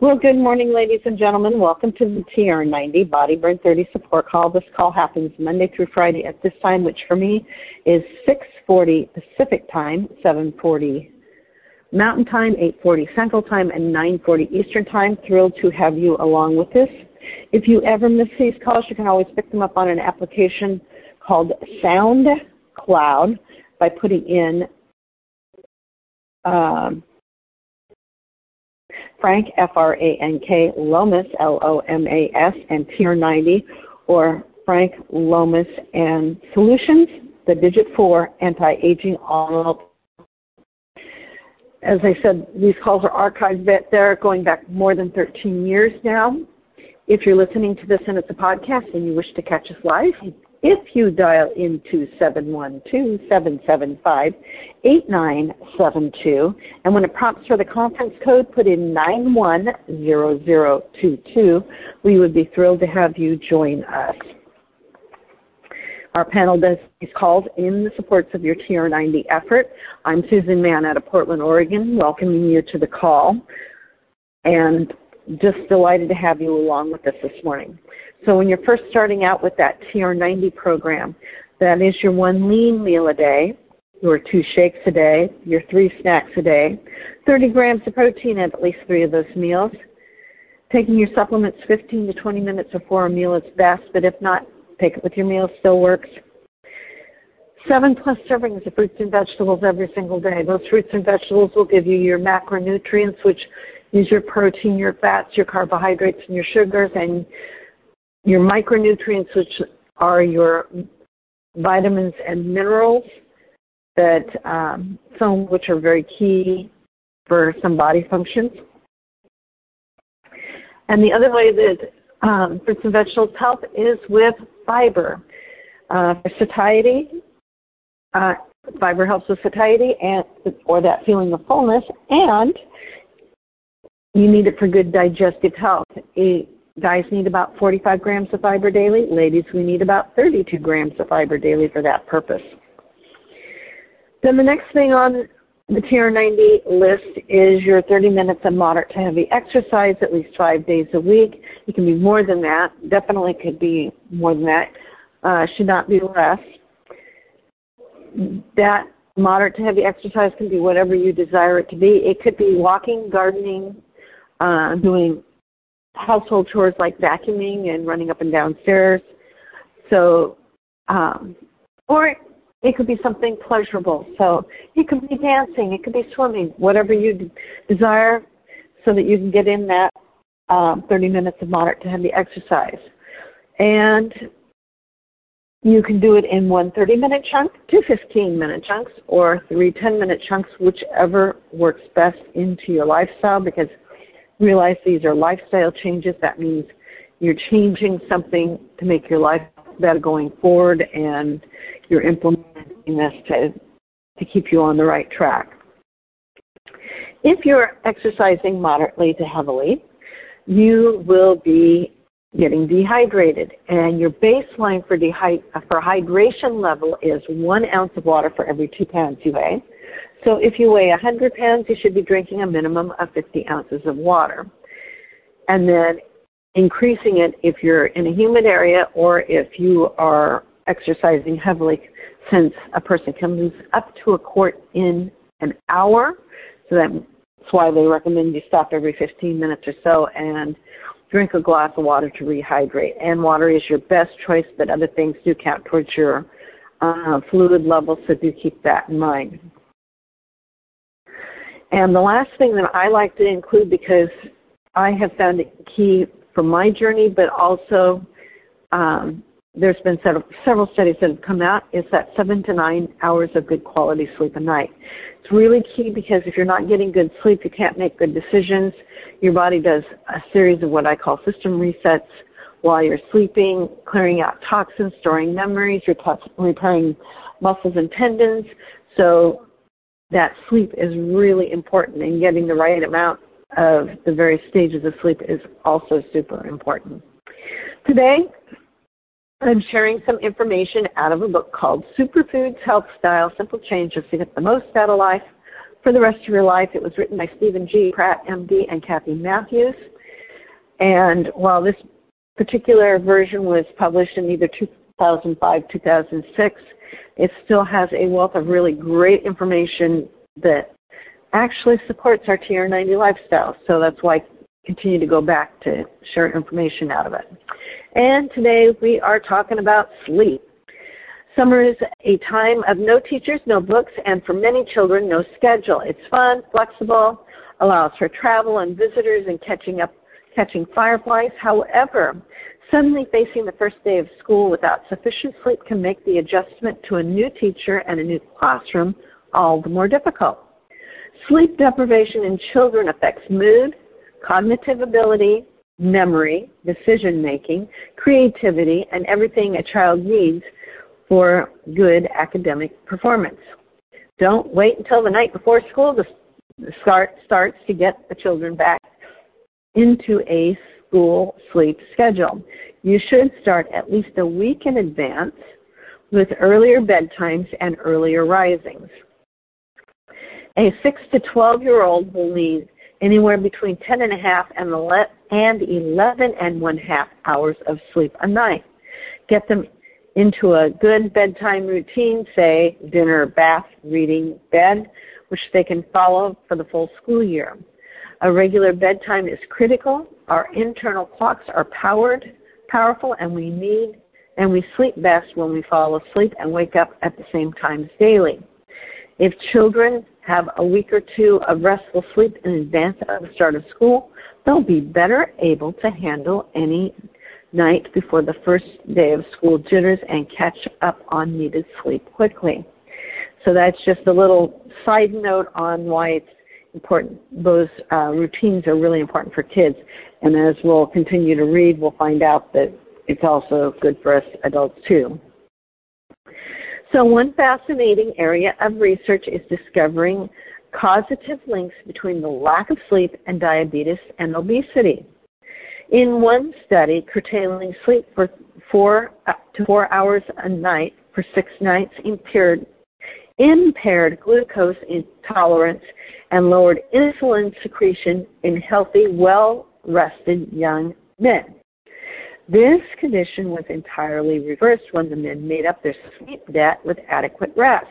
Well, good morning, ladies and gentlemen. Welcome to the TR90 Body Burn 30 support call. This call happens Monday through Friday at this time, which for me is 6:40 Pacific Time, 7:40 Mountain Time, 8:40 Central Time, and 9:40 Eastern Time. Thrilled to have you along with us. If you ever miss these calls, you can always pick them up on an application called SoundCloud by putting in um, Frank, F R A N K, Lomas, L O M A S, and TR90, or Frank Lomas and Solutions, the digit 4, anti aging all. As I said, these calls are archived there are going back more than 13 years now. If you're listening to this and it's a podcast and you wish to catch us live, if you dial into 712-775-8972, and when it prompts for the conference code, put in 910022, we would be thrilled to have you join us. Our panel does these calls in the supports of your TR90 effort. I'm Susan Mahon out of Portland, Oregon, welcoming you to the call, and just delighted to have you along with us this morning. So when you're first starting out with that TR90 program, that is your one lean meal a day, your two shakes a day, your three snacks a day, 30 grams of protein at at least three of those meals. Taking your supplements 15 to 20 minutes before a meal is best, but if not, take it with your meal still works. Seven plus servings of fruits and vegetables every single day. Those fruits and vegetables will give you your macronutrients, which is your protein, your fats, your carbohydrates, and your sugars, and your micronutrients, which are your vitamins and minerals, that um, some which are very key for some body functions. And the other way that um, fruits and vegetables help is with fiber. Uh, for satiety, uh, fiber helps with satiety and or that feeling of fullness, and you need it for good digestive health. It, Guys need about 45 grams of fiber daily. Ladies, we need about 32 grams of fiber daily for that purpose. Then the next thing on the TR90 list is your 30 minutes of moderate to heavy exercise at least five days a week. It can be more than that. Definitely could be more than that. Uh, should not be less. That moderate to heavy exercise can be whatever you desire it to be. It could be walking, gardening, uh, doing household chores like vacuuming and running up and down stairs. So, um, or it could be something pleasurable. So it could be dancing, it could be swimming, whatever you desire, so that you can get in that um, 30 minutes of moderate to heavy exercise. And you can do it in one 30 minute chunk, two 15 minute chunks, or three 10 minute chunks, whichever works best into your lifestyle because realize these are lifestyle changes. That means you're changing something to make your life better going forward, and you're implementing this to, to keep you on the right track. If you're exercising moderately to heavily, you will be getting dehydrated, and your baseline for, dehy- for hydration level is one ounce of water for every two pounds you weigh. So if you weigh 100 pounds, you should be drinking a minimum of 50 ounces of water. And then increasing it if you're in a humid area or if you are exercising heavily, since a person can lose up to a quart in an hour. So that's why they recommend you stop every 15 minutes or so and drink a glass of water to rehydrate. And water is your best choice, but other things do count towards your uh, fluid level, so do keep that in mind. And the last thing that I like to include because I have found it key for my journey, but also um, there's been several, studies that have come out is that seven to nine hours of good quality sleep a night. It's really key because if you're not getting good sleep, you can't make good decisions. Your body does a series of what I call system resets while you're sleeping, clearing out toxins, storing memories, repairing muscles and tendons. So that sleep is really important and getting the right amount of the various stages of sleep is also super important. Today, I'm sharing some information out of a book called Superfoods Health Style Simple Changes to Get the Most Out of Life for the Rest of Your Life. It was written by Steven G. Pratt, MD, and Kathy Matthews. And while this particular version was published in either 2005, 2006, it still has a wealth of really great information that actually supports our TR90 lifestyle. So that's why I continue to go back to share information out of it. And today we are talking about sleep. Summer is a time of no teachers, no books, and for many children, no schedule. It's fun, flexible, allows for travel and visitors and catching up, catching fireflies. However, suddenly facing the first day of school without sufficient sleep can make the adjustment to a new teacher and a new classroom all the more difficult. Sleep deprivation in children affects mood, cognitive ability, memory, decision making, creativity, and everything a child needs for good academic performance. Don't wait until the night before school to start starts to get the children back into a school sleep schedule. You should start at least a week in advance with earlier bedtimes and earlier risings. A 6 to 12 year old will need anywhere between 10 and a half and 11 and one half hours of sleep a night. Get them into a good bedtime routine, say dinner, bath, reading, bed, which they can follow for the full school year. A regular bedtime is critical. Our internal clocks are powered, powerful, and we need and we sleep best when we fall asleep and wake up at the same times daily. If children have a week or two of restful sleep in advance of the start of school, they'll be better able to handle any night before the first day of school jitters and catch up on needed sleep quickly. So that's just a little side note on why it's important. Those uh, routines are really important for kids. And as we'll continue to read, we'll find out that it's also good for us adults too. So one fascinating area of research is discovering causative links between the lack of sleep and diabetes and obesity. In one study, curtailing sleep for four uh, to four hours a night for six nights impaired, impaired glucose intolerance and lowered insulin secretion in healthy, well rested young men. This condition was entirely reversed when the men made up their sleep debt with adequate rest.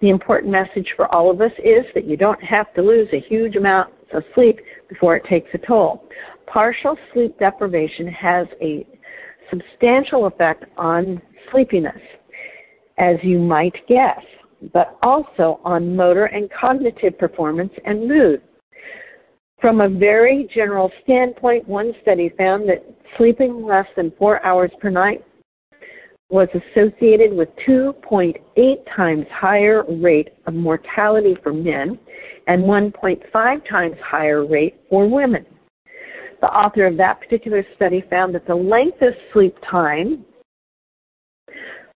The important message for all of us is that you don't have to lose a huge amount of sleep before it takes a toll. Partial sleep deprivation has a substantial effect on sleepiness, as you might guess, but also on motor and cognitive performance and mood. From a very general standpoint, one study found that sleeping less than four hours per night was associated with 2.8 times higher rate of mortality for men and 1.5 times higher rate for women. The author of that particular study found that the length of sleep time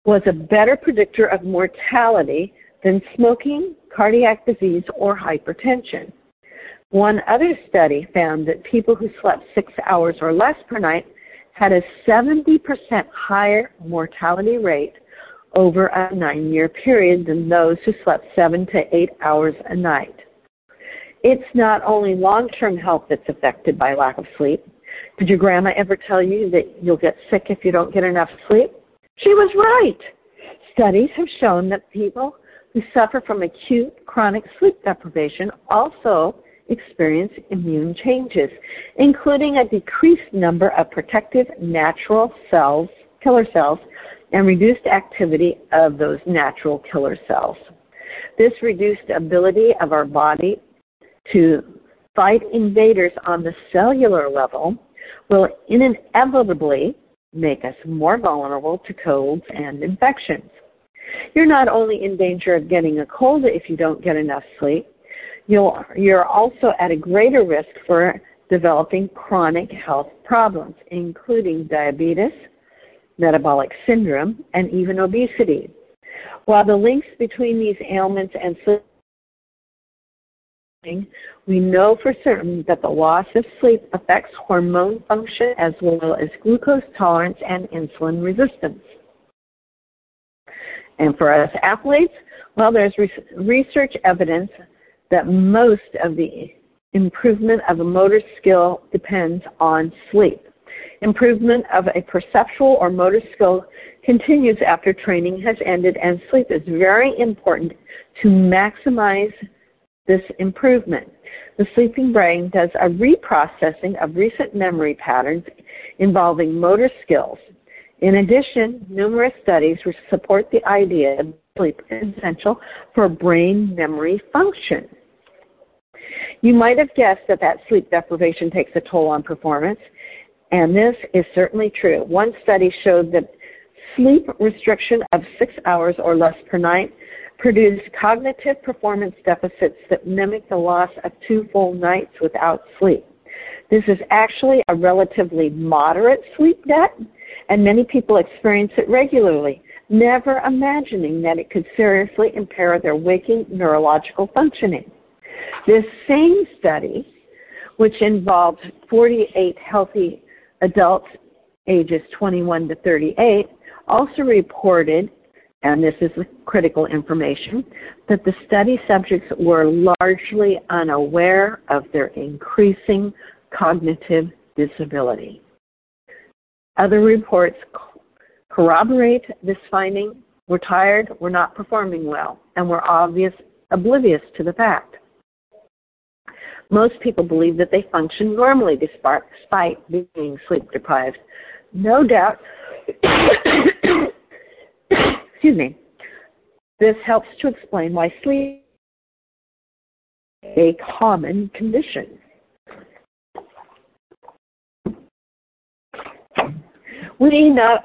was a better predictor of mortality than smoking, cardiac disease, or hypertension. One other study found that people who slept six hours or less per night had a 70% higher mortality rate over a nine year period than those who slept seven to eight hours a night. It's not only long term health that's affected by lack of sleep. Did your grandma ever tell you that you'll get sick if you don't get enough sleep? She was right. Studies have shown that people who suffer from acute chronic sleep deprivation also experience immune changes, including a decreased number of protective natural cells, killer cells, and reduced activity of those natural killer cells. This reduced ability of our body to fight invaders on the cellular level will inevitably make us more vulnerable to colds and infections. You're not only in danger of getting a cold if you don't get enough sleep, you'll, you're also at a greater risk for developing chronic health problems, including diabetes, metabolic syndrome, and even obesity. While the links between these ailments and sleep we know for certain that the loss of sleep affects hormone function as well as glucose tolerance and insulin resistance. And for us athletes, well, there's research evidence that most of the improvement of a motor skill depends on sleep. Improvement of a perceptual or motor skill continues after training has ended, and sleep is very important to maximize this improvement. The sleeping brain does a reprocessing of recent memory patterns involving motor skills. In addition, numerous studies support the idea that sleep is essential for brain memory function. You might have guessed that that sleep deprivation takes a toll on performance, and this is certainly true. One study showed that sleep restriction of six hours or less per night produced cognitive performance deficits that mimic the loss of two full nights without sleep. This is actually a relatively moderate sleep debt, and many people experience it regularly, never imagining that it could seriously impair their waking neurological functioning. This same study, which involved 48 healthy adults ages 21 to 38, also reported, and this is critical information, that the study subjects were largely unaware of their increasing cognitive disability. Other reports corroborate this finding. We're tired, we're not performing well, and we're obvious, oblivious to the fact. Most people believe that they function normally despite being sleep deprived. No doubt, excuse me, this helps to explain why sleep is a common condition. We not,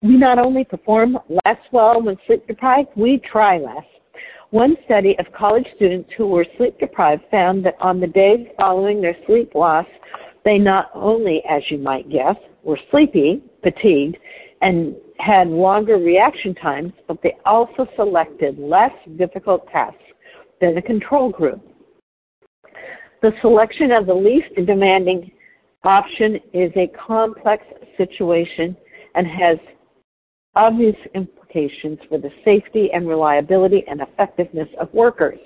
we not only perform less well when sleep deprived, we try less. One study of college students who were sleep deprived found that on the days following their sleep loss, they not only, as you might guess, were sleepy, fatigued, and had longer reaction times, but they also selected less difficult tasks than the control group. The selection of the least demanding option is a complex situation and has obvious implications for the safety and reliability and effectiveness of workers.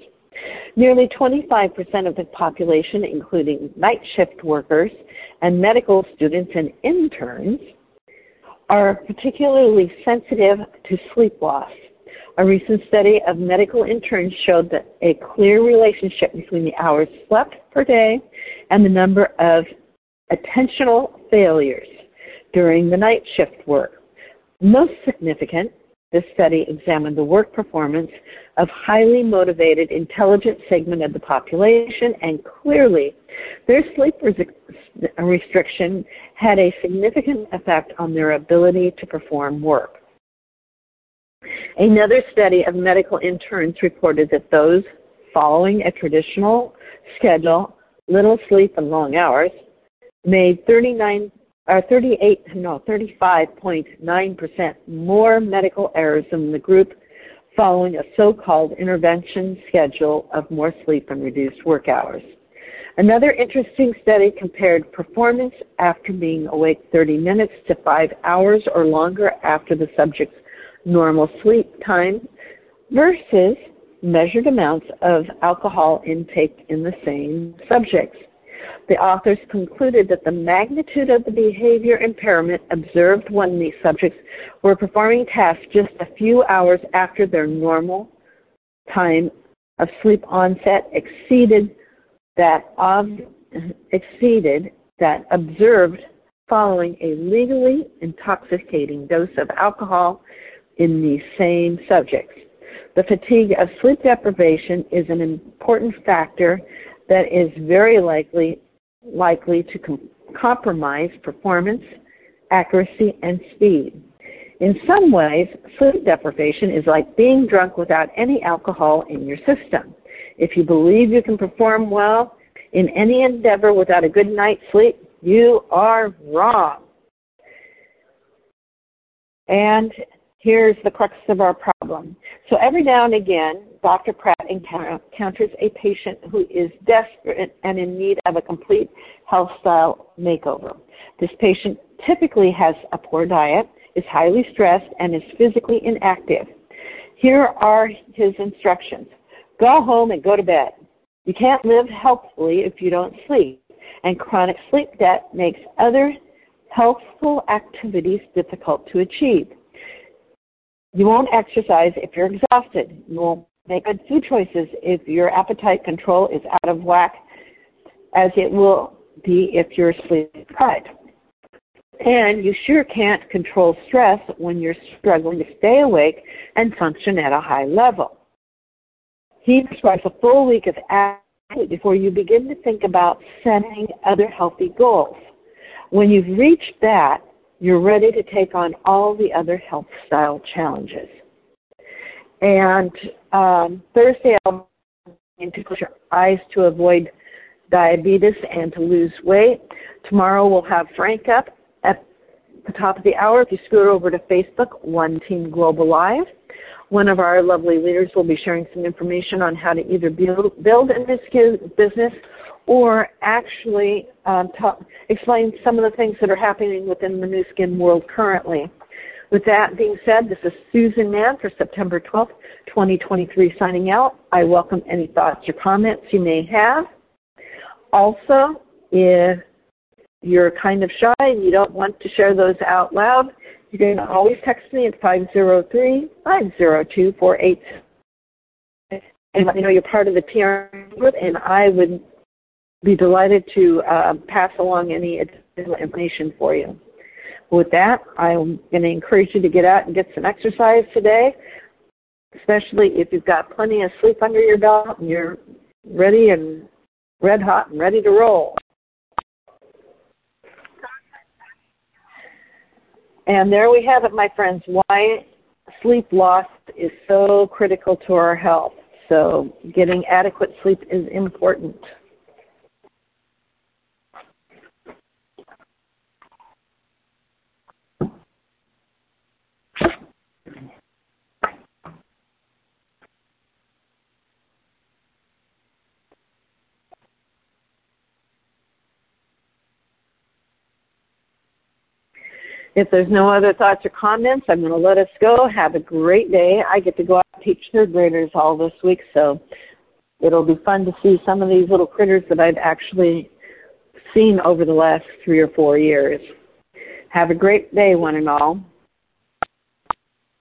Nearly 25% of the population, including night shift workers and medical students and interns, are particularly sensitive to sleep loss. A recent study of medical interns showed that a clear relationship between the hours slept per day and the number of attentional failures during the night shift work. Most significant, this study examined the work performance of highly motivated, intelligent segment of the population, and clearly their sleep restriction had a significant effect on their ability to perform work. Another study of medical interns reported that those following a traditional schedule, little sleep and long hours, made 39 or 38 no 35.9% more medical errors than the group following a so-called intervention schedule of more sleep and reduced work hours. Another interesting study compared performance after being awake 30 minutes to 5 hours or longer after the subject's normal sleep time versus measured amounts of alcohol intake in the same subjects. The authors concluded that the magnitude of the behavior impairment observed when these subjects were performing tasks just a few hours after their normal time of sleep onset exceeded that of, exceeded that observed following a legally intoxicating dose of alcohol in these same subjects. The fatigue of sleep deprivation is an important factor that is very likely likely to com- compromise performance, accuracy, and speed. In some ways, sleep deprivation is like being drunk without any alcohol in your system. If you believe you can perform well in any endeavor without a good night's sleep, you are wrong. And here's the crux of our problem. So every now and again, Dr. Pratt encounters a patient who is desperate and in need of a complete health style makeover. This patient typically has a poor diet, is highly stressed, and is physically inactive. Here are his instructions. Go home and go to bed. You can't live healthfully if you don't sleep, and chronic sleep debt makes other healthful activities difficult to achieve. You won't exercise if you're exhausted. You won't make good food choices if your appetite control is out of whack, as it will be if you're sleep deprived. And you sure can't control stress when you're struggling to stay awake and function at a high level. He prescribes a full week of activity before you begin to think about setting other healthy goals. When you've reached that, you're ready to take on all the other health style challenges. And um, Thursday, I'll to close your eyes to avoid diabetes and to lose weight. Tomorrow, we'll have Frank up at the top of the hour. If you scoot over to Facebook, One Team Global Live, one of our lovely leaders will be sharing some information on how to either build, build a business or actually um, talk, explain some of the things that are happening within the Nu Skin world currently. With that being said, this is Susan Mahon for September 12th, 2023 signing out. I welcome any thoughts or comments you may have. Also, if you're kind of shy and you don't want to share those out loud, you can always text me at 503 502 48 and let me know you're part of the PR group, and I would be delighted to uh, pass along any additional information for you. With that, I'm going to encourage you to get out and get some exercise today, especially if you've got plenty of sleep under your belt and you're ready and red hot and ready to roll. And there we have it, my friends, why sleep loss is so critical to our health. So getting adequate sleep is important. If there's no other thoughts or comments, I'm going to let us go. Have a great day. I get to go out and teach third graders all this week, so it'll be fun to see some of these little critters that I've actually seen over the last three or four years. Have a great day, one and all.